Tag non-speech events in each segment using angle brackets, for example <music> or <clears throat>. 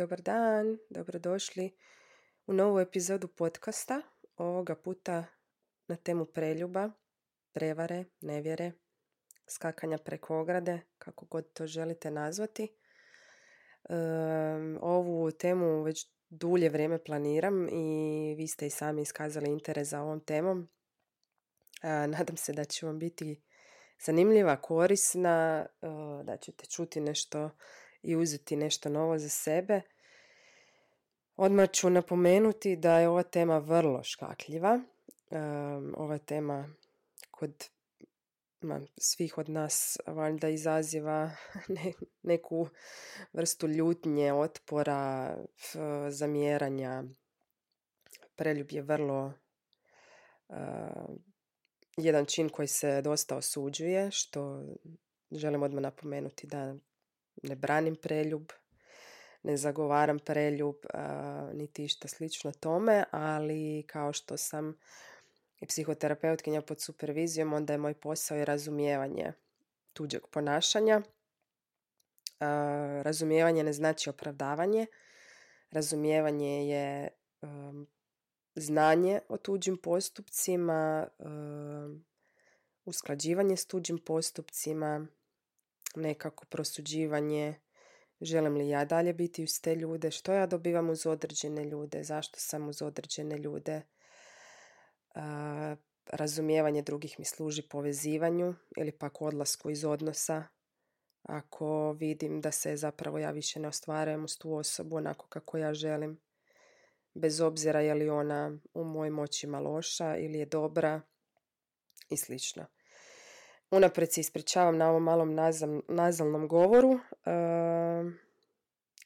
Dobar dan, dobrodošli u novu epizodu podcasta, ovoga puta na temu preljuba, prevare, nevjere, skakanja preko ograde, kako god to želite nazvati. ovu temu već dulje vrijeme planiram i vi ste i sami iskazali interes za ovom temom. nadam se da će vam biti zanimljiva, korisna, da ćete čuti nešto i uzeti nešto novo za sebe. Odmah ću napomenuti da je ova tema vrlo škakljiva. ova tema kod svih od nas valjda izaziva <laughs> neku vrstu ljutnje, otpora, zamjeranja. Preljub je vrlo jedan čin koji se dosta osuđuje, što želim odmah napomenuti da ne branim preljub, ne zagovaram preljub, niti išta slično tome, ali kao što sam i psihoterapeutkinja pod supervizijom, onda je moj posao i razumijevanje tuđeg ponašanja. razumijevanje ne znači opravdavanje. Razumijevanje je znanje o tuđim postupcima, usklađivanje s tuđim postupcima, nekako prosuđivanje želim li ja dalje biti uz te ljude, što ja dobivam uz određene ljude, zašto sam uz određene ljude. razumijevanje drugih mi služi povezivanju ili pak odlasku iz odnosa. Ako vidim da se zapravo ja više ne ostvarujem uz tu osobu onako kako ja želim, bez obzira je li ona u mojim očima loša ili je dobra i slično. Unaprijed se ispričavam na ovom malom nazalnom govoru.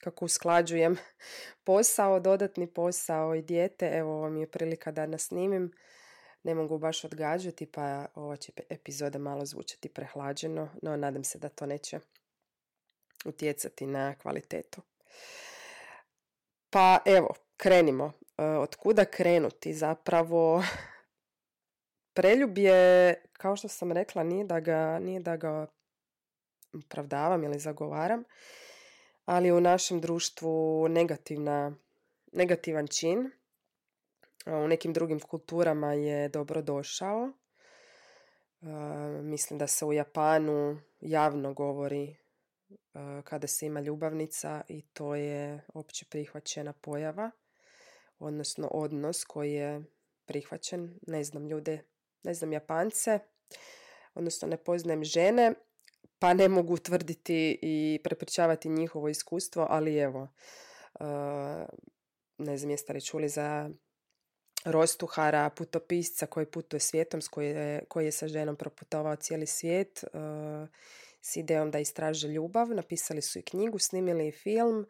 kako usklađujem <laughs> posao, dodatni posao i dijete. Evo, ovo mi je prilika da nas snimim. Ne mogu baš odgađati, pa ova će epizoda malo zvučati prehlađeno, no nadam se da to neće utjecati na kvalitetu. Pa evo, krenimo. Od kuda krenuti? Zapravo, <laughs> preljub je kao što sam rekla, nije da ga, nije da ga opravdavam ili zagovaram, ali u našem društvu negativna, negativan čin. U nekim drugim kulturama je dobro došao. Mislim da se u Japanu javno govori kada se ima ljubavnica i to je opće prihvaćena pojava, odnosno odnos koji je prihvaćen. Ne znam ljude, ne znam Japance, odnosno ne poznajem žene, pa ne mogu tvrditi i prepričavati njihovo iskustvo, ali evo, ne znam jeste li čuli za Rostuhara, putopisca koji putuje svijetom, koji je, koji je sa ženom proputovao cijeli svijet s idejom da istraže ljubav. Napisali su i knjigu, snimili i film.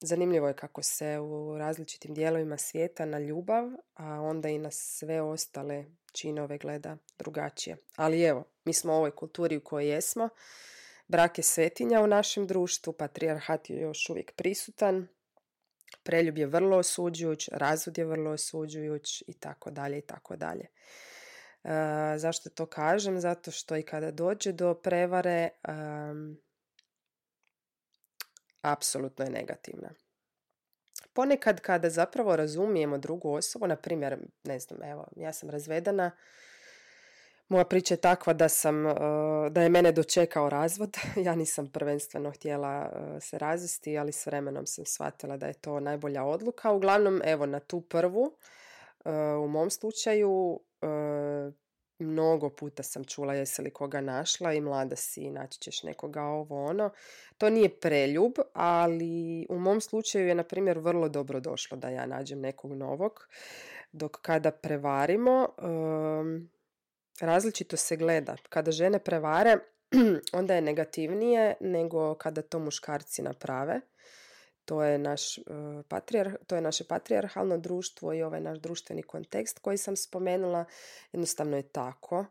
Zanimljivo je kako se u različitim dijelovima svijeta na ljubav, a onda i na sve ostale činove gleda drugačije. Ali evo, mi smo u ovoj kulturi u kojoj jesmo. Brak je svetinja u našem društvu, patrijarhat je još uvijek prisutan, preljub je vrlo osuđujuć, razvod je vrlo osuđujuć i tako dalje i tako dalje. Zašto to kažem? Zato što i kada dođe do prevare, apsolutno je negativna. Ponekad kada zapravo razumijemo drugu osobu, na primjer, ne znam, evo, ja sam razvedena, moja priča je takva da sam, uh, da je mene dočekao razvod. <laughs> Ja nisam prvenstveno htjela uh, se razvesti, ali s vremenom sam shvatila da je to najbolja odluka. Uglavnom, evo, na tu prvu, uh, u mom slučaju, mnogo puta sam čula jesi li koga našla i mlada si, naći ćeš nekoga ovo ono. To nije preljub, ali u mom slučaju je na primjer vrlo dobro došlo da ja nađem nekog novog. Dok kada prevarimo, različito se gleda. Kada žene prevare, <clears throat> onda je negativnije nego kada to muškarci naprave. To je, naš, uh, to je naše patrijarhalno društvo i ovaj naš društveni kontekst koji sam spomenula. Jednostavno je tako.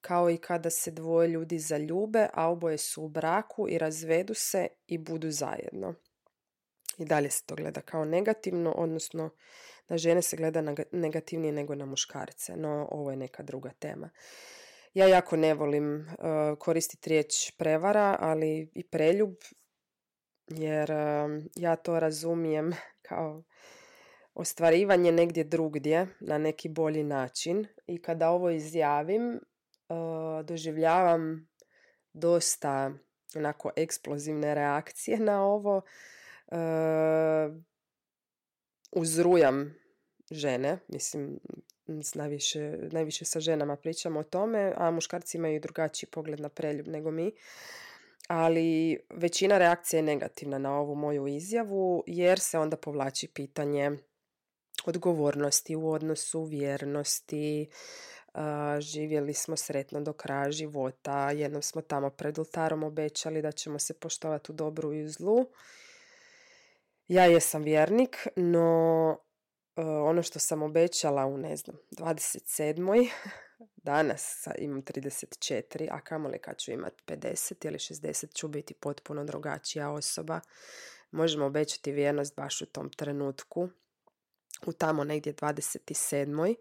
Kao i kada se dvoje ljudi zaljube, a oboje su u braku i razvedu se i budu zajedno. I dalje se to gleda kao negativno, odnosno na žene se gleda negativnije nego na muškarce, no ovo je neka druga tema. Ja jako ne volim uh, koristiti riječ prevara, ali i preljub, jer ja to razumijem <laughs> kao ostvarivanje negdje drugdje na neki bolji način i kada ovo izjavim uh, doživljavam dosta onako eksplozivne reakcije na ovo uh, uzrujam žene, mislim najviše, najviše sa ženama pričamo o tome, a muškarci imaju drugačiji pogled na preljub nego mi. Ali većina reakcija je negativna na ovu moju izjavu jer se onda povlači pitanje odgovornosti u odnosu, vjernosti, živjeli smo sretno do kraja života, jednom smo tamo pred oltarom obećali da ćemo se poštovati u dobru i u zlu. Ja jesam vjernik, no e, ono što sam obećala u, ne znam, 27. danas imam 34, a kamoli kad ću imat 50 ili 60 ću biti potpuno drugačija osoba. Možemo obećati vjernost baš u tom trenutku u tamo negdje 27.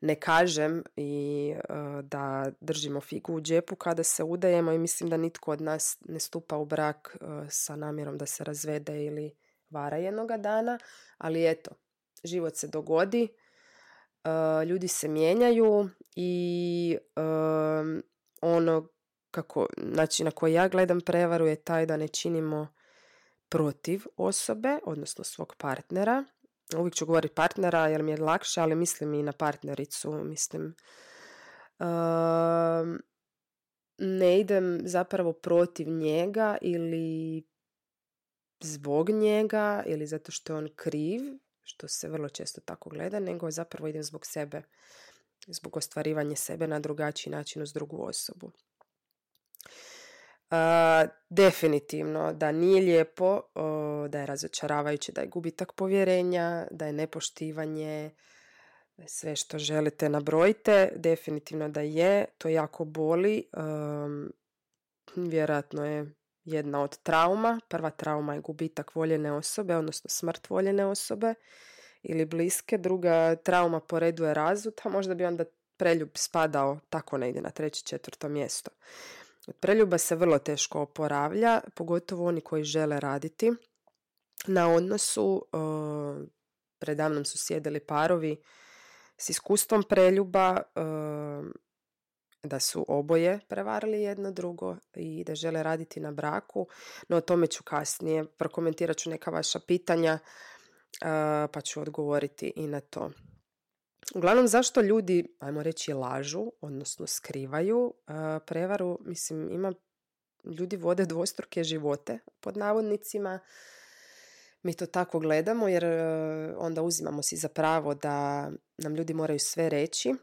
Ne kažem i uh, da držimo figu u džepu kada se udajemo i mislim da nitko od nas ne stupa u brak uh, sa namjerom da se razvede ili vara jednoga dana, ali eto, život se dogodi, uh, ljudi se mijenjaju i um, ono kako, znači na koji ja gledam prevaru je taj da ne činimo protiv osobe, odnosno svog partnera, uvijek ću govoriti partnera jer mi je lakše, ali mislim i na partnericu, mislim. ne idem zapravo protiv njega ili zbog njega ili zato što je on kriv, što se vrlo često tako gleda, nego zapravo idem zbog sebe, zbog ostvarivanja sebe na drugačiji način uz drugu osobu. Definitivno da nije lijepo, da je razočaravajuće, da je gubitak povjerenja, da je nepoštivanje, sve što želite nabrojite, definitivno da je, to jako boli, vjerojatno je jedna od trauma, prva trauma je gubitak voljene osobe, odnosno smrt voljene osobe ili bliske, druga trauma po redu je razvod, a možda bi onda preljub spadao tako negdje na treće, četvrto mjesto. Od preljuba se vrlo teško oporavlja, pogotovo oni koji žele raditi. Na odnosu predavnom su sjedili parovi s iskustvom preljuba, da su oboje prevarili jedno drugo i da žele raditi na braku, no o tome ću kasnije. Prokomentirat ću neka vaša pitanja pa ću odgovoriti i na to. Uglavnom, zašto ljudi, ajmo reći, lažu, odnosno skrivaju prevaru? Mislim, ima, ljudi vode dvostruke živote, pod navodnicima. Mi to tako gledamo jer onda uzimamo si za pravo da nam ljudi moraju sve reći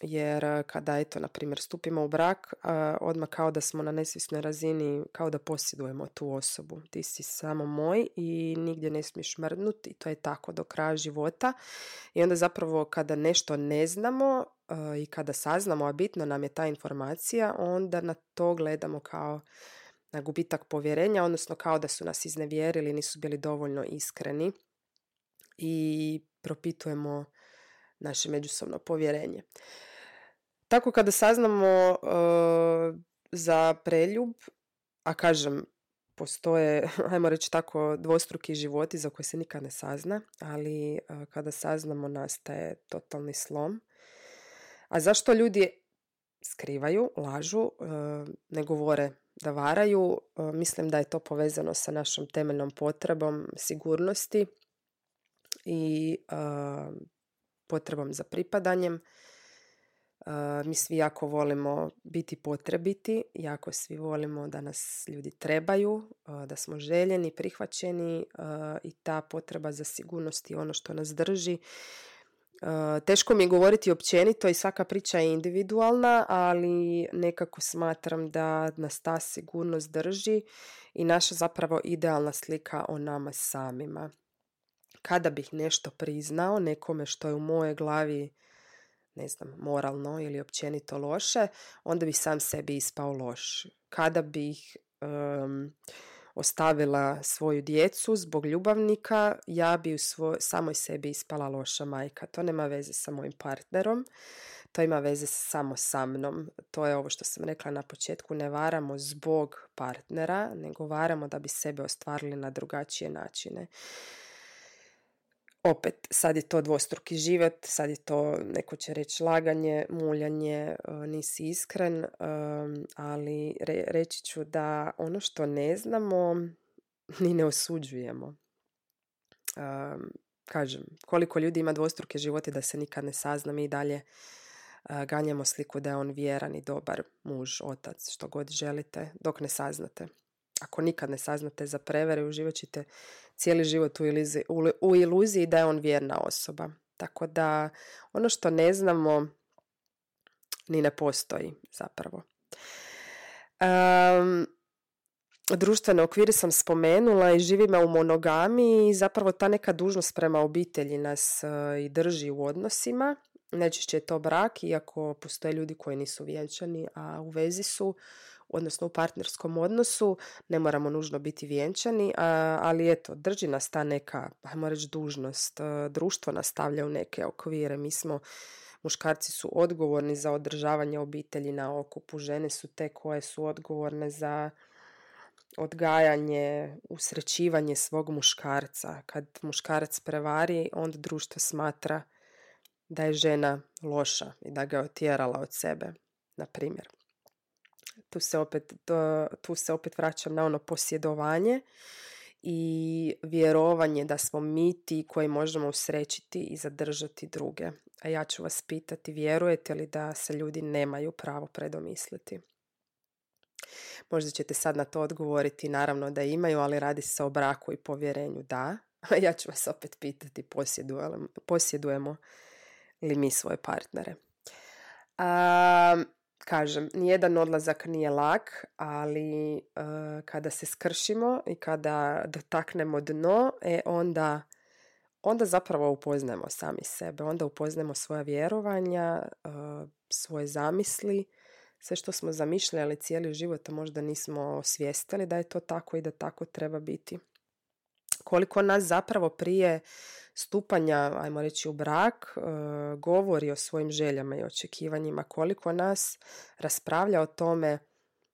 jer eh, kada eto na primjer stupimo u brak odmah kao da smo na nesvisnoj razini kao da posjedujemo tu osobu. Ti si samo moj i nigdje ne smiješ mrdnuti i to je tako do kraja života. I onda zapravo kada nešto ne znamo eh, i kada saznamo a bitno nam je ta informacija onda na to gledamo kao na gubitak povjerenja odnosno kao da su nas iznevjerili nisu bili dovoljno iskreni i propitujemo naše međusobno povjerenje. Tako kada saznamo uh, za preljub, a kažem, postoje, <laughs> ajmo reći tako, dvostruki životi za koje se nikad ne sazna, ali uh, kada saznamo nastaje totalni slom. A zašto ljudi skrivaju, lažu, uh, ne govore da varaju? Mislim da je to povezano sa našom temeljnom potrebom sigurnosti i potrebom za pripadanjem mi svi jako volimo biti potrebiti, jako svi volimo da nas ljudi trebaju, da smo željeni, prihvaćeni i ta potreba za sigurnost je ono što nas drži teško mi je govoriti općenito i svaka priča je individualna, ali nekako smatram da nas ta sigurnost drži i naša zapravo idealna slika o nama samima. Kada bih nešto priznao nekome što je u mojoj glavi ne znam, moralno ili općenito loše, onda bi sam sebi ispao loš. Kada bih ostavila svoju djecu zbog ljubavnika, ja bi u svoj, samoj sebi ispala loša majka. To nema veze sa mojim partnerom, to ima veze samo sa mnom. To je ovo što sam rekla na početku, ne varamo zbog partnera, nego varamo da bi sebe ostvarili na drugačije načine opet, sad je to dvostruki život, sad je to, neko će reći laganje, muljanje, e, nisi iskren, e, ali reći ću da ono što ne znamo, ni ne osuđujemo. E, kažem, koliko ljudi ima dvostruke živote da se nikad ne sazna, mi dalje ganjamo sliku da je on vjeran i dobar muž, otac, što god želite, dok ne saznate. Ako nikad ne saznate za prevere, uživat ćete cijeli život u iluziji, u iluziji da je on vjerna osoba. Tako da ono što ne znamo ni ne postoji zapravo. Um, društvene okvire sam spomenula i živimo u monogami i zapravo ta neka dužnost prema obitelji nas uh, i drži u odnosima. Najčešće je to brak, iako postoje ljudi koji nisu vjenčani, a u vezi su odnosno u partnerskom odnosu, ne moramo nužno biti vjenčani, ali eto, drži nas ta neka, ajmo reći, dužnost. Društvo nastavlja u neke okvire. Mi smo, muškarci su odgovorni za održavanje obitelji na okupu, žene su te koje su odgovorne za odgajanje, usrećivanje svog muškarca. Kad muškarac prevari, onda društvo smatra da je žena loša i da ga je otjerala od sebe, na primjer tu se opet, tu se opet vraćam na ono posjedovanje i vjerovanje da smo mi ti koji možemo usrećiti i zadržati druge. A ja ću vas pitati, vjerujete li da se ljudi nemaju pravo predomisliti? Možda ćete sad na to odgovoriti, naravno da imaju, ali radi se o braku i povjerenju, da. <laughs> A ja ću vas opet pitati, posjedujemo, posjedujemo li mi svoje partnere? A, kažem, nijedan odlazak nije lak, ali uh, kada se skršimo i kada dotaknemo dno, e onda, onda zapravo upoznajemo sami sebe, onda upoznajemo svoja vjerovanja, uh, svoje zamisli, sve što smo zamišljali cijeli život, a možda nismo osvijestili da je to tako i da tako treba biti. Koliko nas zapravo prije stupanja, ajmo reći, u brak, e, govori o svojim željama i očekivanjima, koliko nas raspravlja o tome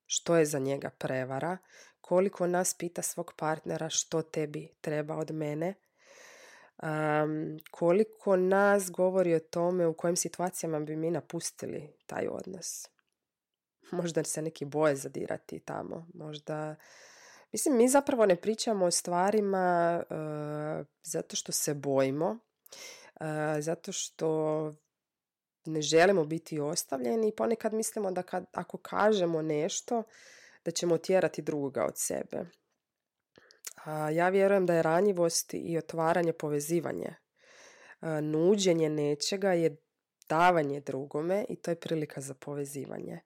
što je za njega prevara, koliko nas pita svog partnera što tebi treba od mene, koliko nas govori o tome u kojim situacijama bi mi napustili taj odnos. Možda se neki boje zadirati tamo, možda Mislim, mi zapravo ne pričamo o stvarima uh, zato što se bojimo, uh, zato što ne želimo biti ostavljeni i ponekad mislimo da kad, ako kažemo nešto, da ćemo tjerati drugoga od sebe. Uh, ja vjerujem da je ranjivost i otvaranje povezivanje. Nuđenje nečega je davanje drugome i to je prilika za povezivanje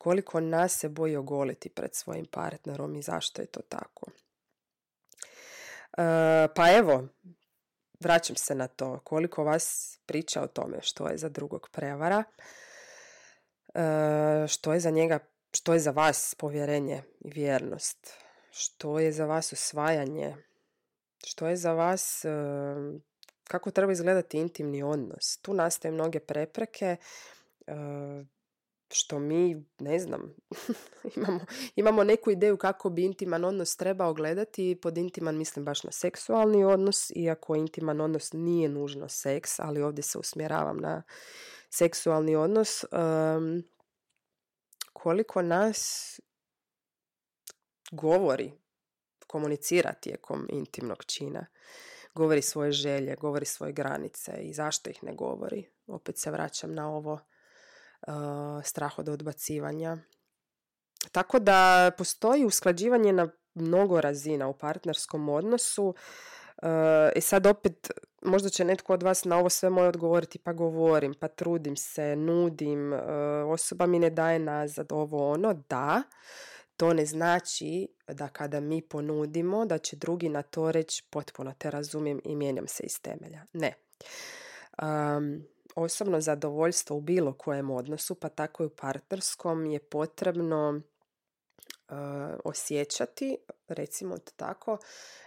koliko nas se boji ogoliti pred svojim partnerom i zašto je to tako. E, pa evo, vraćam se na to. Koliko vas priča o tome što je za drugog prevara, e, što je za njega, što je za vas povjerenje i vjernost, što je za vas usvajanje, što je za vas e, kako treba izgledati intimni odnos. Tu nastaje mnoge prepreke što mi, ne znam, <laughs> imamo, imamo neku ideju kako bi intiman odnos trebao gledati. Pod intiman mislim baš na seksualni odnos, iako intiman odnos nije nužno seks, ali ovdje se usmjeravam na seksualni odnos. Um, koliko nas govori, komunicira tijekom intimnog čina, govori svoje želje, govori svoje granice i zašto ih ne govori. Opet se vraćam na ovo strah od odbacivanja. Tako da postoji usklađivanje na mnogo razina u partnerskom odnosu. I sad opet, možda će netko od vas na ovo sve moje odgovoriti, pa govorim, pa trudim se, nudim, osoba mi ne daje nazad ovo ono, da, to ne znači da kada mi ponudimo da će drugi na to reći potpuno te razumijem i mijenjam se iz temelja. Ne. Um, osobno zadovoljstvo u bilo kojem odnosu, pa tako i u partnerskom, je potrebno uh, osjećati, recimo to tako,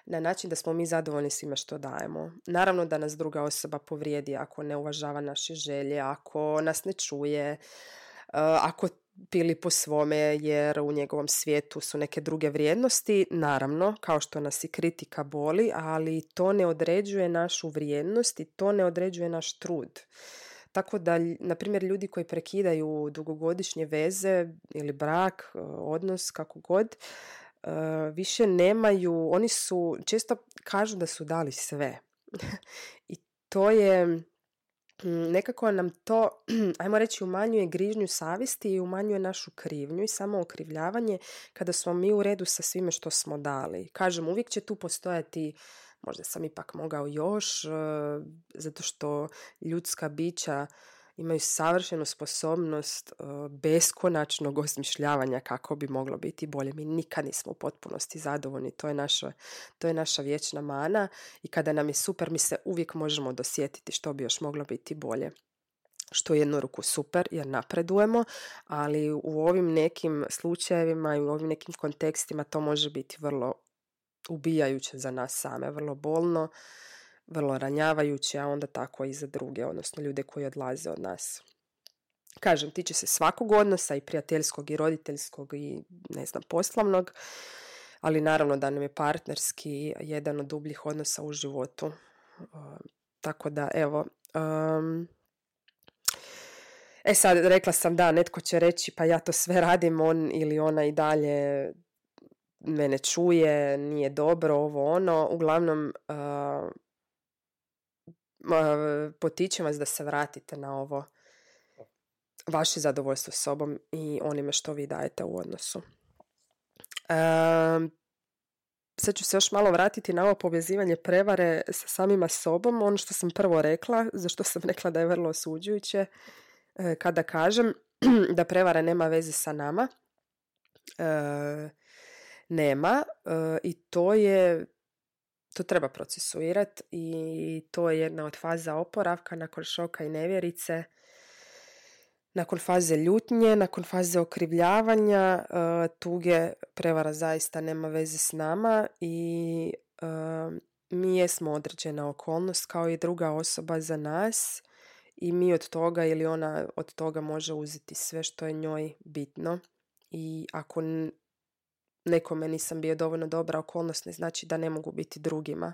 na način da smo mi zadovoljni svime što dajemo. Naravno da nas druga osoba povrijedi ako ne uvažava naše želje, ako nas ne čuje, uh, ako pili po svome jer u njegovom svijetu su neke druge vrijednosti, naravno, kao što nas i kritika boli, ali to ne određuje našu vrijednost i to ne određuje naš trud. Tako da, na primjer, ljudi koji prekidaju dugogodišnje veze ili brak, e, odnos, kako god, e, više nemaju, oni su, često kažu da su dali sve. <laughs> I to je nekako nam to, <clears throat> ajmo reći, umanjuje grižnju savjesti i umanjuje našu krivnju i samo okrivljavanje kada smo mi u redu sa svime što smo dali. Kažem, uvijek će tu postojati možda sam ipak mogao još, eh, zato što ljudska bića imaju savršenu sposobnost uh, beskonačnog osmišljavanja kako bi moglo biti bolje. Mi nikad nismo u potpunosti zadovoljni, to je naša, to je naša vječna mana i kada nam je super mi se uvijek možemo dosjetiti što bi još moglo biti bolje. Što je jednu ruku super jer napredujemo, ali u ovim nekim slučajevima i u ovim nekim kontekstima to može biti vrlo ubijajuće za nas same, vrlo bolno vrlo ranjavajuće, a onda tako i za druge, odnosno ljude koji odlaze od nas. Kažem, tiče se svakog odnosa i prijateljskog i roditeljskog i ne znam, poslovnog, ali naravno da nam je partnerski jedan od dubljih odnosa u životu. tako da, evo, um, E sad, rekla sam da, netko će reći pa ja to sve radim, on ili ona i dalje mene čuje, nije dobro, ovo ono. Uglavnom, potičem vas da se vratite na ovo vaše zadovoljstvo s sobom i onime što vi dajete u odnosu. Um, sad ću se još malo vratiti na ovo povezivanje prevare sa samima sobom. Ono što sam prvo rekla, zašto sam rekla da je vrlo osuđujuće, e, kada kažem <clears throat> da prevara nema veze sa nama. E, nema e, i to je to treba procesuirati i to je jedna od faza oporavka nakon šoka i nevjerice, nakon faze ljutnje, nakon faze okrivljavanja, e, tuge, prevara zaista nema veze s nama i e, mi jesmo određena okolnost kao i druga osoba za nas i mi od toga ili ona od toga može uzeti sve što je njoj bitno i ako nekome nisam bio dovoljno dobra okolnost ne znači da ne mogu biti drugima.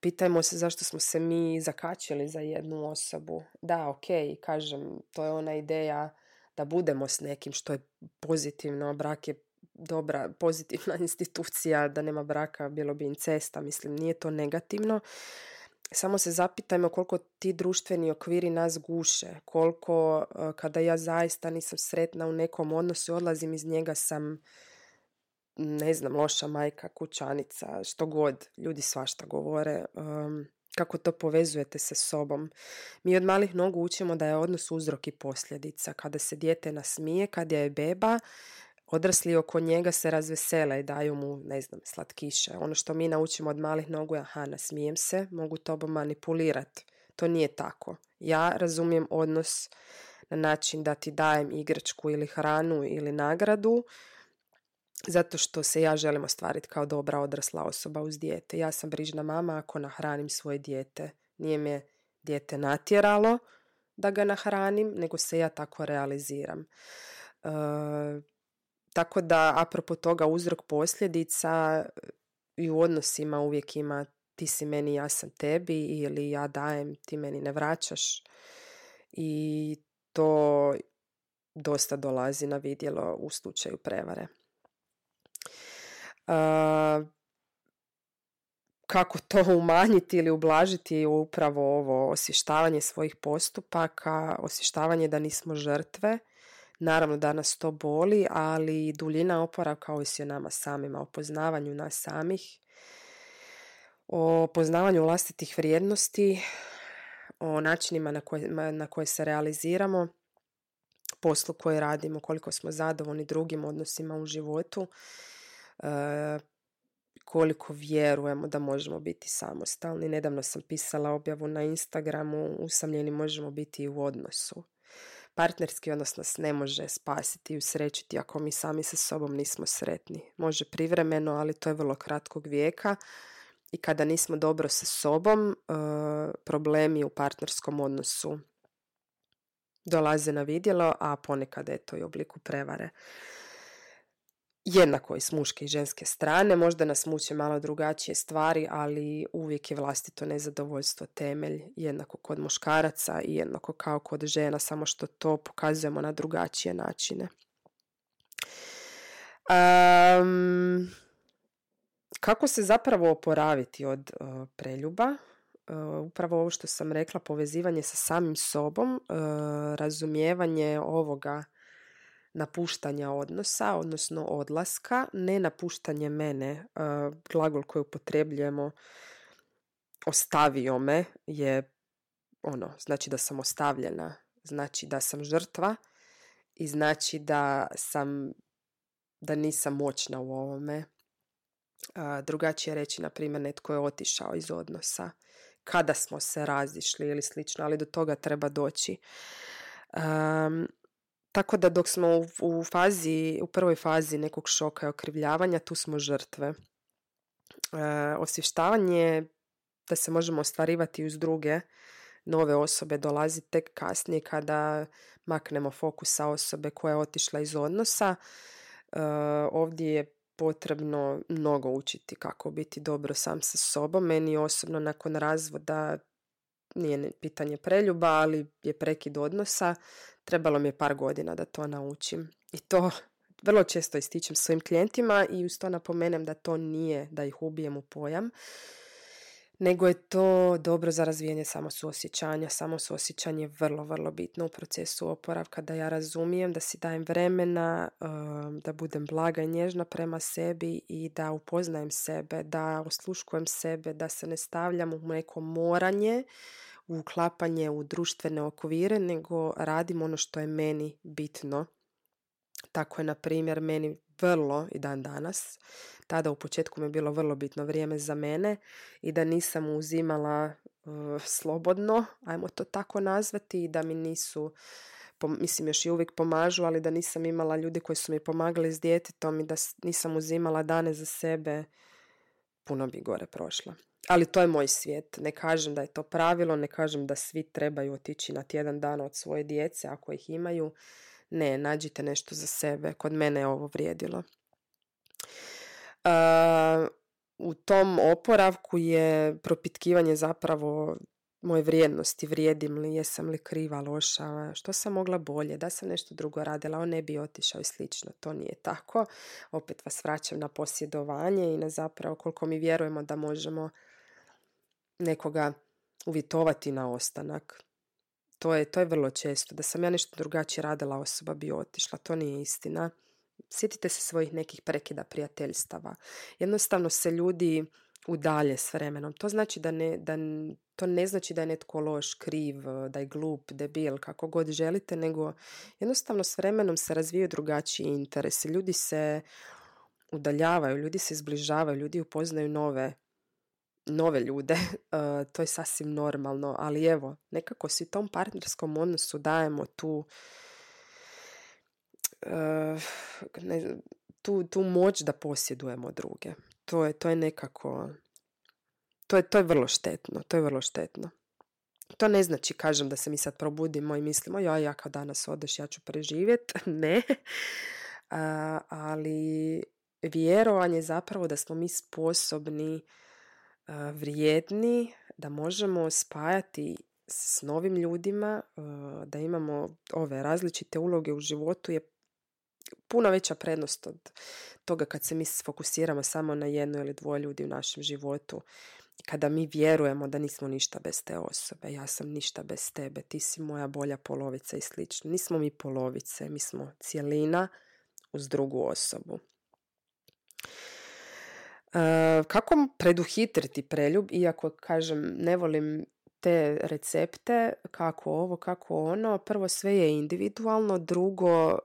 Pitajmo se zašto smo se mi zakačili za jednu osobu. Da, ok, kažem, to je ona ideja da budemo s nekim što je pozitivno, brak je dobra, pozitivna <laughs> institucija, da nema braka, bilo bi incesta, mislim, nije to negativno. Samo se zapitajmo koliko ti društveni okviri nas guše, koliko eh, kada ja zaista nisam sretna u nekom odnosu, odlazim iz njega sam ne znam, loša majka, kućanica, što god, ljudi svašta govore, um, kako to povezujete sa sobom. Mi od malih nogu učimo da je odnos uzrok i posljedica. Kada se dijete nasmije, kada je beba, odrasli oko njega se razvesele i daju mu, ne znam, slatkiše. Ono što mi naučimo od malih nogu je, aha, nasmijem se, mogu tobom manipulirati. To nije tako. Ja razumijem odnos na način da ti dajem igračku ili hranu ili nagradu, zato što se ja želim ostvariti kao dobra odrasla osoba uz dijete. Ja sam brižna mama ako nahranim svoje dijete. Nije me dijete natjeralo da ga nahranim, nego se ja tako realiziram. E, tako da, apropo toga, uzrok posljedica i u odnosima uvijek ima ti si meni, ja sam tebi ili ja dajem, ti meni ne vraćaš. I to dosta dolazi na vidjelo u slučaju prevare kako to <laughs> umanjiti ili ublažiti upravo ovo osvještavanje svojih postupaka, osvještavanje da nismo žrtve. Naravno da nas to boli, ali duljina oporavka ovisi o nama samima, o poznavanju nas samih, o poznavanju vlastitih vrijednosti, o načinima na koje, na koje se realiziramo, poslu koji radimo, koliko smo zadovoljni drugim odnosima u životu, koliko vjerujemo da možemo biti samostalni. Nedavno sam pisala objavu na Instagramu, usamljeni možemo biti i u odnosu. Partnerski odnos nas ne može spasiti i usrećiti ako mi sami sa sobom nismo sretni. Može privremeno, ali to je vrlo kratkog vijeka i kada nismo dobro sa sobom, e, problemi u partnerskom odnosu dolaze na vidjelo, a ponekad je to i u obliku prevare. Jednako i s muške i ženske strane, možda nas muče malo drugačije stvari, ali uvijek je vlastito nezadovoljstvo temelj, jednako kod muškaraca i jednako kao kod žena, samo što to pokazujemo na drugačije načine. Um, kako se zapravo oporaviti od uh, preljuba? Uh, upravo ovo što sam rekla, povezivanje sa samim sobom, uh, razumijevanje ovoga napuštanja odnosa, odnosno odlaska, ne napuštanje mene, glagol koji upotrebljujemo ostavio me je ono, znači da sam ostavljena, znači da sam žrtva i znači da sam da nisam moćna u ovome, drugačije reći, na primjer, netko je otišao iz odnosa kada smo se razišli ili slično, ali do toga treba doći. Tako da dok smo u, u fazi, u prvoj fazi nekog šoka i okrivljavanja, tu smo žrtve. E, osvještavanje da se možemo ostvarivati uz druge nove osobe dolazi tek kasnije kada maknemo fokus sa osobe koja je otišla iz odnosa. E, ovdje je potrebno mnogo učiti kako biti dobro sam sa sobom. Meni osobno nakon razvoda nije pitanje preljuba, ali je prekid odnosa. Trebalo mi je par godina da to naučim. I to <laughs> vrlo često ističem svojim klijentima i uz to napomenem da to nije da ih ubijem u pojam nego je to dobro za razvijanje samosuosjećanja. Samosuosjećanje je vrlo, vrlo bitno u procesu oporavka, da ja razumijem, da si dajem vremena, um, da budem blaga i nježna prema sebi i da upoznajem sebe, da osluškujem sebe, da se ne stavljam u neko moranje, uklapanje u društvene okvire, nego radim ono što je meni bitno. Tako je, na primjer, meni vrlo i dan danas. Tada u početku mi je bilo vrlo bitno vrijeme za mene i da nisam uzimala uh, slobodno, ajmo to tako nazvati, i da mi nisu mislim još i uvijek pomažu, ali da nisam imala ljudi koji su mi pomagali s djetetom i da nisam uzimala dane za sebe, puno bi gore prošla. Ali to je moj svijet. Ne kažem da je to pravilo, ne kažem da svi trebaju otići na tjedan dana od svoje djece ako ih imaju. Ne, nađite nešto za sebe. Kod mene je ovo vrijedilo. u tom oporavku je propitkivanje zapravo moje vrijednosti, vrijedim li, jesam li kriva, loša, što sam mogla bolje, da sam nešto drugo radila, on ne bi otišao i slično. To nije tako. Opet vas vraćam na posjedovanje i na zapravo koliko mi vjerujemo da možemo nekoga uvjetovati na ostanak. To je, to je vrlo često. Da sam ja nešto drugačije radila, osoba bi otišla. To nije istina. Sjetite se svojih nekih prekida prijateljstava. Jednostavno se ljudi udalje s vremenom. To znači da ne, da, to ne znači da je netko loš, kriv, da je glup, debil, kako god želite, nego jednostavno s vremenom se razvijaju drugačiji interesi. Ljudi se udaljavaju, ljudi se zbližavaju, ljudi upoznaju nove nove ljude, <laughs> to je sasvim normalno, ali evo, nekako si tom partnerskom odnosu dajemo tu ne, tu, tu moć da posjedujemo druge. To je, to je nekako, to je, to je vrlo štetno, to je vrlo štetno. To ne znači, kažem, da se mi sad probudimo i mislimo, ja, ja kad danas odeš, ja ću preživjeti. <laughs> ne. ali vjerovanje zapravo da smo mi sposobni vrijedni, da možemo spajati s novim ljudima, da imamo ove različite uloge u životu je puno veća prednost od toga kad se mi fokusiramo samo na jedno ili dvoje ljudi u našem životu. Kada mi vjerujemo da nismo ništa bez te osobe, ja sam ništa bez tebe, ti si moja bolja polovica i slično. Nismo mi polovice, mi smo cijelina uz drugu osobu. Kako preduhitriti preljub, iako kažem ne volim te recepte, kako ovo, kako ono. Prvo sve je individualno, drugo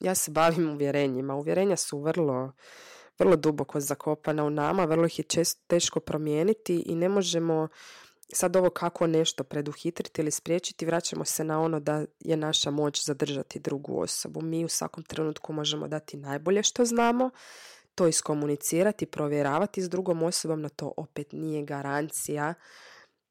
ja se bavim uvjerenjima. Uvjerenja su vrlo, vrlo duboko zakopana u nama, vrlo ih je često teško promijeniti i ne možemo sad ovo kako nešto preduhitriti ili spriječiti, vraćamo se na ono da je naša moć zadržati drugu osobu. Mi u svakom trenutku možemo dati najbolje što znamo, to iskomunicirati, provjeravati s drugom osobom, no to opet nije garancija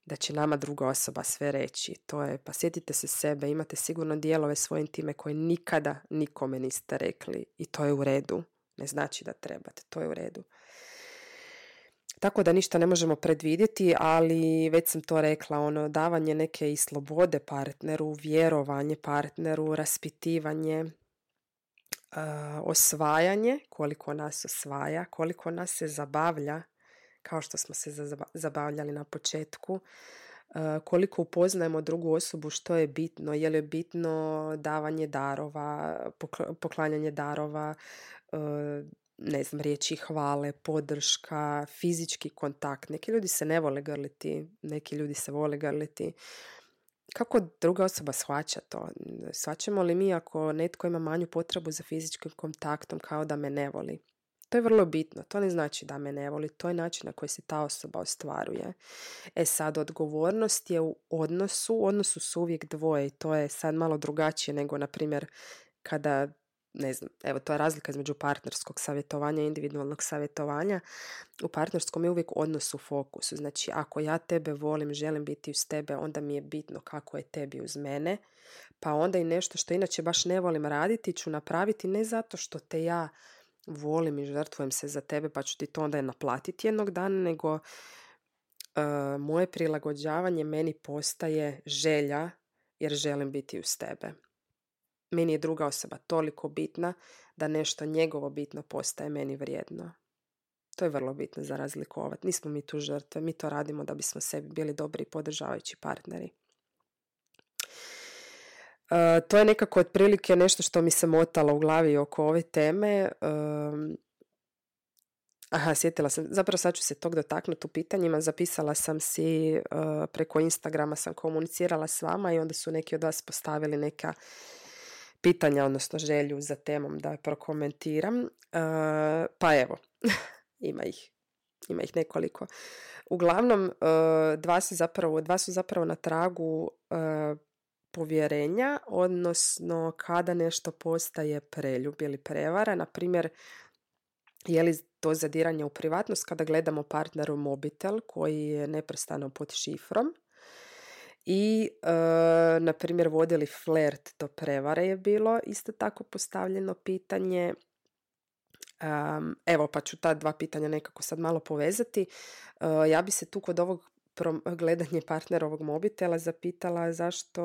da će nama druga osoba sve reći. To je, pa sjetite se sebe, imate sigurno dijelove svoje intime koje nikada nikome niste rekli i to je u redu. Ne znači da trebate, to je u redu. Tako da ništa ne možemo predvidjeti, ali već sam to rekla, ono davanje neke i slobode partneru, vjerovanje partneru, raspitivanje, uh, osvajanje, koliko nas osvaja, koliko nas se zabavlja, kao što smo se zabavljali na početku, koliko upoznajemo drugu osobu, što je bitno, je li bitno davanje darova, poklanjanje darova, ne znam, riječi hvale, podrška, fizički kontakt. Neki ljudi se ne vole grliti, neki ljudi se vole grliti. Kako druga osoba shvaća to? Shvaćamo li mi ako netko ima manju potrebu za fizičkim kontaktom kao da me ne voli? To je vrlo bitno. To ne znači da me ne voli. To je način na koji se ta osoba ostvaruje. E sad, odgovornost je u odnosu. U odnosu su uvijek dvoje i to je sad malo drugačije nego, na primjer, kada ne znam, evo to je razlika između partnerskog savjetovanja i individualnog savjetovanja. U partnerskom je uvijek odnos u fokusu. Znači, ako ja tebe volim, želim biti uz tebe, onda mi je bitno kako je tebi uz mene. Pa onda i nešto što inače baš ne volim raditi ću napraviti ne zato što te ja volim i žrtvujem se za tebe pa ću ti to onda naplatiti jednog dana, nego uh, moje prilagođavanje meni postaje želja jer želim biti uz tebe meni je druga osoba toliko bitna da nešto njegovo bitno postaje meni vrijedno. To je vrlo bitno za razlikovati. Nismo mi tu žrtve, mi to radimo da bismo sebi bili dobri i podržavajući partneri. Uh, to je nekako otprilike nešto što mi se motalo u glavi oko ove teme. Uh, aha, sjetila sam, zapravo sad ću se tog dotaknuti u pitanjima. Zapisala sam si, uh, preko Instagrama sam komunicirala s vama i onda su neki od vas postavili neka pitanja, odnosno želju za temom da prokomentiram. Pa evo, <laughs> ima ih. Ima ih nekoliko. Uglavnom, dva, su zapravo, dva su zapravo na tragu povjerenja, odnosno kada nešto postaje preljub ili prevara. Na primjer, je li to zadiranje u privatnost kada gledamo partneru mobitel koji je neprestano pod šifrom i e, na primjer vodili flert do prevare je bilo isto tako postavljeno pitanje. Um, evo pa ću ta dva pitanja nekako sad malo povezati. Uh, ja bi se tu kod ovog gledanje partnerovog mobitela zapitala zašto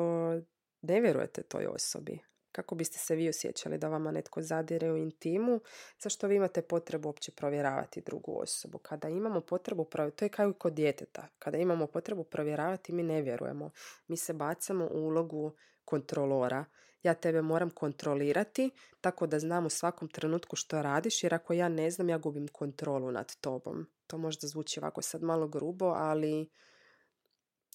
ne vjerujete toj osobi kako biste se vi osjećali da vama netko zadire u intimu, zašto vi imate potrebu uopće provjeravati drugu osobu. Kada imamo potrebu, to je kao i kod djeteta, kada imamo potrebu provjeravati mi ne vjerujemo. Mi se bacamo u ulogu kontrolora. Ja tebe moram kontrolirati tako da znam u svakom trenutku što radiš jer ako ja ne znam ja gubim kontrolu nad tobom. To možda zvuči ovako sad malo grubo, ali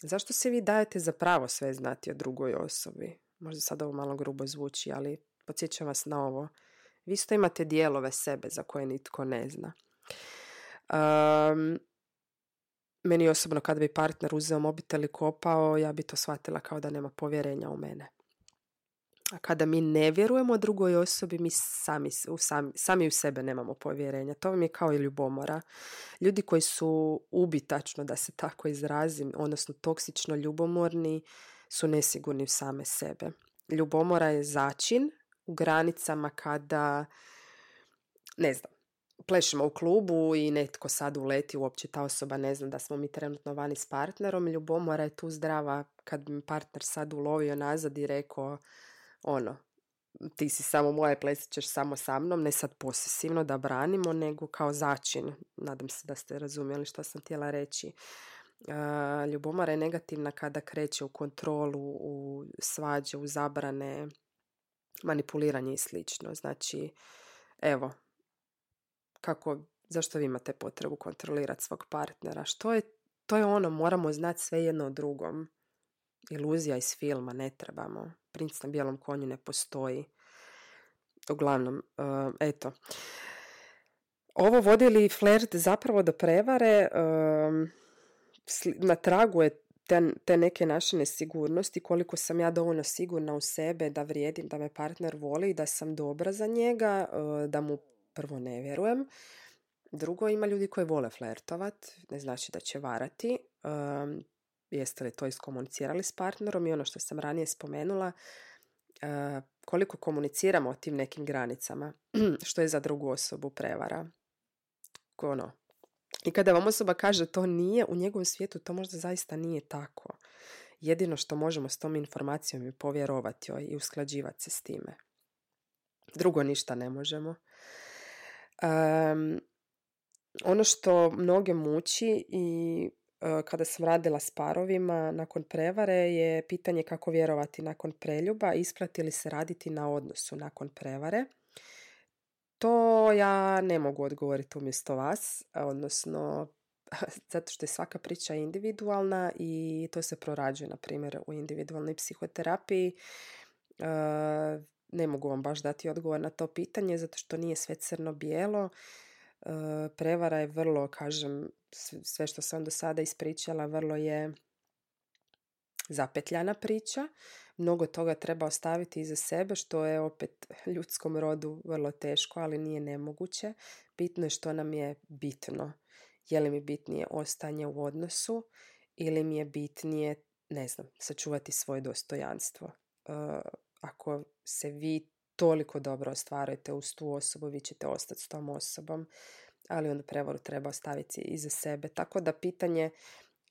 zašto se vi dajete za pravo sve znati o drugoj osobi? Možda sad ovo malo grubo zvuči, ali podsjećam vas na ovo. Vi isto imate dijelove sebe za koje nitko ne zna. Um, meni osobno kad bi partner uzeo mobitel i kopao, ja bi to shvatila kao da nema povjerenja u mene. A kada mi ne vjerujemo drugoj osobi, mi sami, u sami, sami u sebe nemamo povjerenja. To vam je kao i ljubomora. Ljudi koji su ubitačno, da se tako izrazim, odnosno toksično ljubomorni, su nesigurni same sebe. Ljubomora je začin u granicama kada, ne znam, plešemo u klubu i netko sad uleti, uopće ta osoba ne zna da smo mi trenutno vani s partnerom. Ljubomora je tu zdrava kad mi partner sad ulovio nazad i rekao ono, ti si samo moje, plesit ćeš samo sa mnom, ne sad posesivno da branimo, nego kao začin. Nadam se da ste razumjeli što sam htjela reći ljubomora je negativna kada kreće u kontrolu, u svađe, u zabrane, manipuliranje i slično. Znači, evo, kako, zašto vi imate potrebu kontrolirati svog partnera? Što je, to je ono, moramo znati sve jedno o drugom. Iluzija iz filma, ne trebamo. Princ na bijelom konju ne postoji. Uglavnom, eto. Ovo vodi li flert zapravo do prevare? Na tragu je te, te neke naše nesigurnosti, koliko sam ja dovoljno sigurna u sebe da vrijedim, da me partner voli, da sam dobra za njega, e, da mu prvo ne vjerujem. Drugo, ima ljudi koji vole flertovat, ne znači da će varati. jeste li to iskomunicirali s partnerom i ono što sam ranije spomenula, e, koliko komuniciramo o tim nekim granicama, <clears throat> što je za drugu osobu prevara. Ono, i kada vam osoba kaže to nije, u njegovom svijetu to možda zaista nije tako. Jedino što možemo s tom informacijom je povjerovati joj i usklađivati se s time. Drugo ništa ne možemo. Um, ono što mnoge muči i uh, kada sam radila s parovima nakon prevare je pitanje kako vjerovati nakon preljuba, isplati li se raditi na odnosu nakon prevare. To ja ne mogu odgovoriti umjesto vas, odnosno <laughs> zato što je svaka priča individualna i to se prorađuje, na primjer, u individualnoj psihoterapiji. E, ne mogu vam baš dati odgovor na to pitanje, zato što nije sve crno-bijelo. E, prevara je vrlo, kažem, sve što sam do sada ispričala, vrlo je zapetljana priča mnogo toga treba ostaviti iza sebe, što je opet ljudskom rodu vrlo teško, ali nije nemoguće. Bitno je što nam je bitno. Je li mi bitnije ostanje u odnosu ili mi je bitnije, ne znam, sačuvati svoje dostojanstvo. E, ako se vi toliko dobro ostvarujete uz tu osobu, vi ćete ostati s tom osobom, ali onda prevaru treba ostaviti iza sebe. Tako da pitanje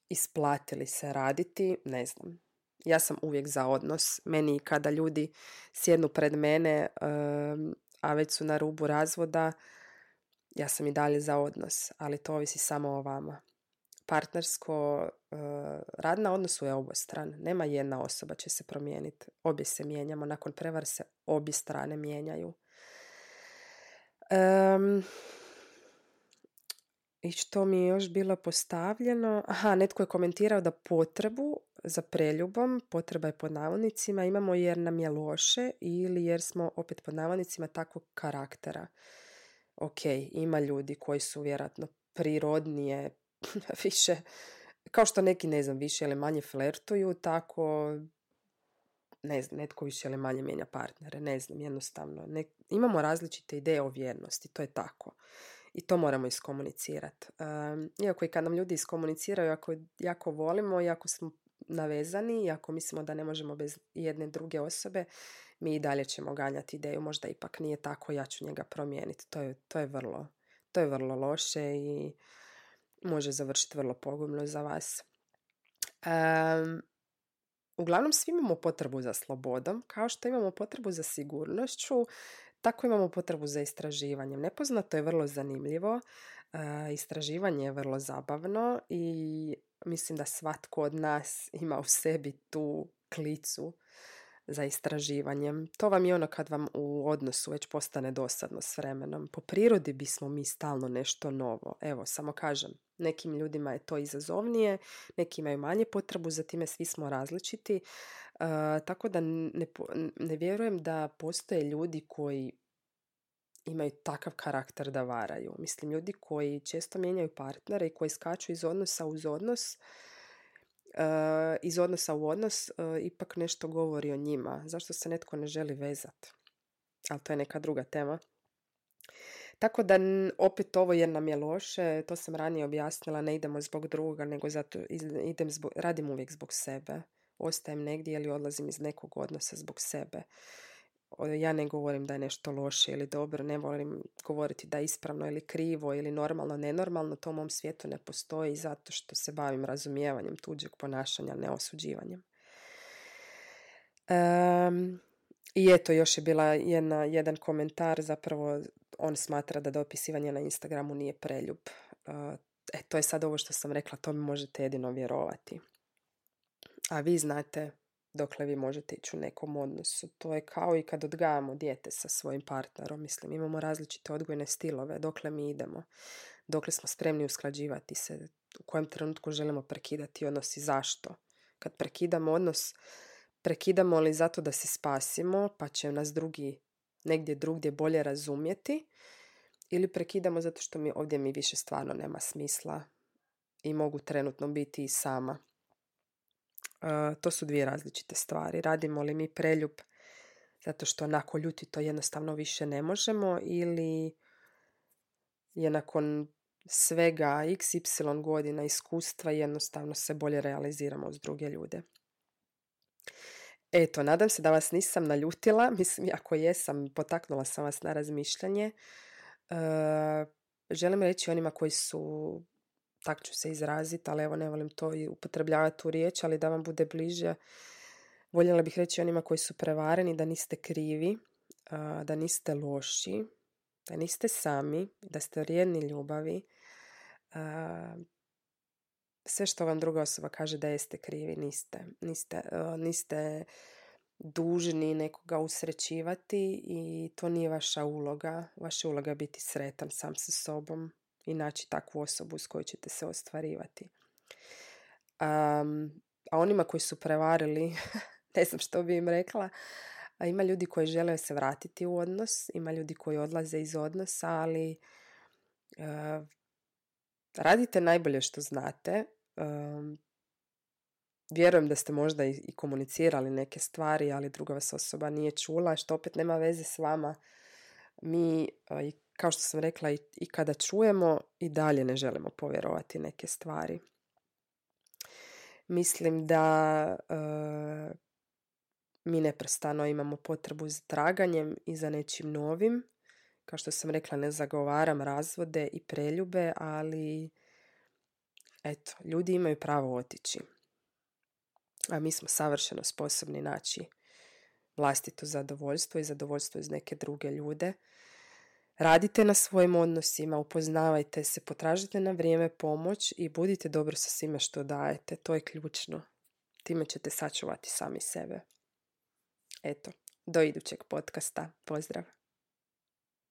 isplatili se raditi, ne znam, ja sam uvijek za odnos. Meni kada ljudi sjednu pred mene, a već su na rubu razvoda, ja sam i dalje za odnos, ali to ovisi samo o vama. Partnersko, uh, rad na odnosu je obostran. Nema jedna osoba će se promijeniti. Obje se mijenjamo. Nakon prevar se obje strane mijenjaju. Um, i što mi je još bilo postavljeno? Aha, netko je komentirao da potrebu za preljubom, potreba je pod navodnicima, imamo jer nam je loše ili jer smo opet pod navodnicima takvog karaktera. Ok, ima ljudi koji su vjerojatno prirodnije, <laughs> više, kao što neki, ne znam, više ili manje flertuju, tako ne znam, netko više ili manje mijenja partnere, ne znam, jednostavno. Ne, imamo različite ideje o vjernosti, to je tako i to moramo iskomunicirati. Iako i kad nam ljudi iskomuniciraju, ako jako volimo i smo navezani i ako mislimo da ne možemo bez jedne druge osobe, mi i dalje ćemo ganjati ideju, možda ipak nije tako, ja ću njega promijeniti. To je, to je, vrlo, to je vrlo loše i može završiti vrlo pogubno za vas. Um, uglavnom svi imamo potrebu za slobodom, kao što imamo potrebu za sigurnošću, tako imamo potrebu za istraživanjem. Nepoznato je vrlo zanimljivo, e, istraživanje je vrlo zabavno i mislim da svatko od nas ima u sebi tu klicu za istraživanjem. To vam je ono kad vam u odnosu već postane dosadno s vremenom. Po prirodi bismo mi stalno nešto novo. Evo, samo kažem, nekim ljudima je to izazovnije, neki imaju manje potrebu, za time svi smo različiti. Uh, tako da ne, ne vjerujem da postoje ljudi koji imaju takav karakter da varaju. Mislim, ljudi koji često mijenjaju partnere i koji skaču iz odnosa uz odnos, uh, iz odnosa u odnos, uh, ipak nešto govori o njima. Zašto se netko ne želi vezati? Ali to je neka druga tema. Tako da opet ovo jer nam je loše, to sam ranije objasnila, ne idemo zbog druga, nego zato idem zbog, radim uvijek zbog sebe. Ostajem negdje ili odlazim iz nekog odnosa zbog sebe ja ne govorim da je nešto loše ili dobro, ne volim govoriti da je ispravno ili krivo ili normalno, nenormalno, to u mom svijetu ne postoji zato što se bavim razumijevanjem tuđeg ponašanja, ne osuđivanjem. Um, I eto, još je bila jedna, jedan komentar, zapravo on smatra da dopisivanje na Instagramu nije preljub. Uh, e, to je sad ovo što sam rekla, to mi možete jedino vjerovati. A vi znate dokle vi možete ići u nekom odnosu. To je kao i kad odgajamo dijete sa svojim partnerom. Mislim, imamo različite odgojne stilove, dokle mi idemo, dokle smo spremni usklađivati se, u kojem trenutku želimo prekidati odnos i zašto. Kad prekidamo odnos, prekidamo li zato da se spasimo, pa će nas drugi negdje drugdje bolje razumjeti, ili prekidamo zato što mi ovdje mi više stvarno nema smisla i mogu trenutno biti i sama to su dvije različite stvari. Radimo li mi preljub zato što onako ljuti to jednostavno više ne možemo ili je nakon svega xy godina iskustva jednostavno se bolje realiziramo uz druge ljude. Eto, nadam se da vas nisam naljutila, <laughs> mislim, ako jesam, potaknula sam vas na razmišljanje. E, želim reći onima koji su tak ću se izraziti, ali evo ne volim to i upotrebljavati u riječ, ali da vam bude bliže, voljela bih reći onima koji su prevareni da niste krivi, da niste loši, da niste sami, da ste vrijedni ljubavi. Sve što vam druga osoba kaže da jeste krivi, niste. Niste, niste dužni nekoga usrećivati i to nije vaša uloga. Vaša uloga je biti sretan sam sa sobom, i naći takvu osobu s kojoj ćete se ostvarivati. Um, a onima koji su prevarili, <laughs> ne znam što bi im rekla, a ima ljudi koji žele se vratiti u odnos, ima ljudi koji odlaze iz odnosa, ali uh, radite najbolje što znate. Um, vjerujem da ste možda i, komunicirali neke stvari, ali druga vas osoba nije čula, što opet nema veze s vama. Mi i kao što sam rekla i, i kada čujemo i dalje ne želimo povjerovati neke stvari. Mislim da e, mi neprestano imamo potrebu za traganjem i za nečim novim. Kao što sam rekla, ne zagovaram razvode i preljube, ali eto, ljudi imaju pravo otići. A mi smo savršeno sposobni naći vlastito zadovoljstvo i zadovoljstvo iz neke druge ljude. Radite na svojim odnosima, upoznavajte se, potražite na vrijeme pomoć i budite dobro sa svime što dajete. To je ključno. Time ćete sačuvati sami sebe. Eto, do idućeg podcasta. Pozdrav!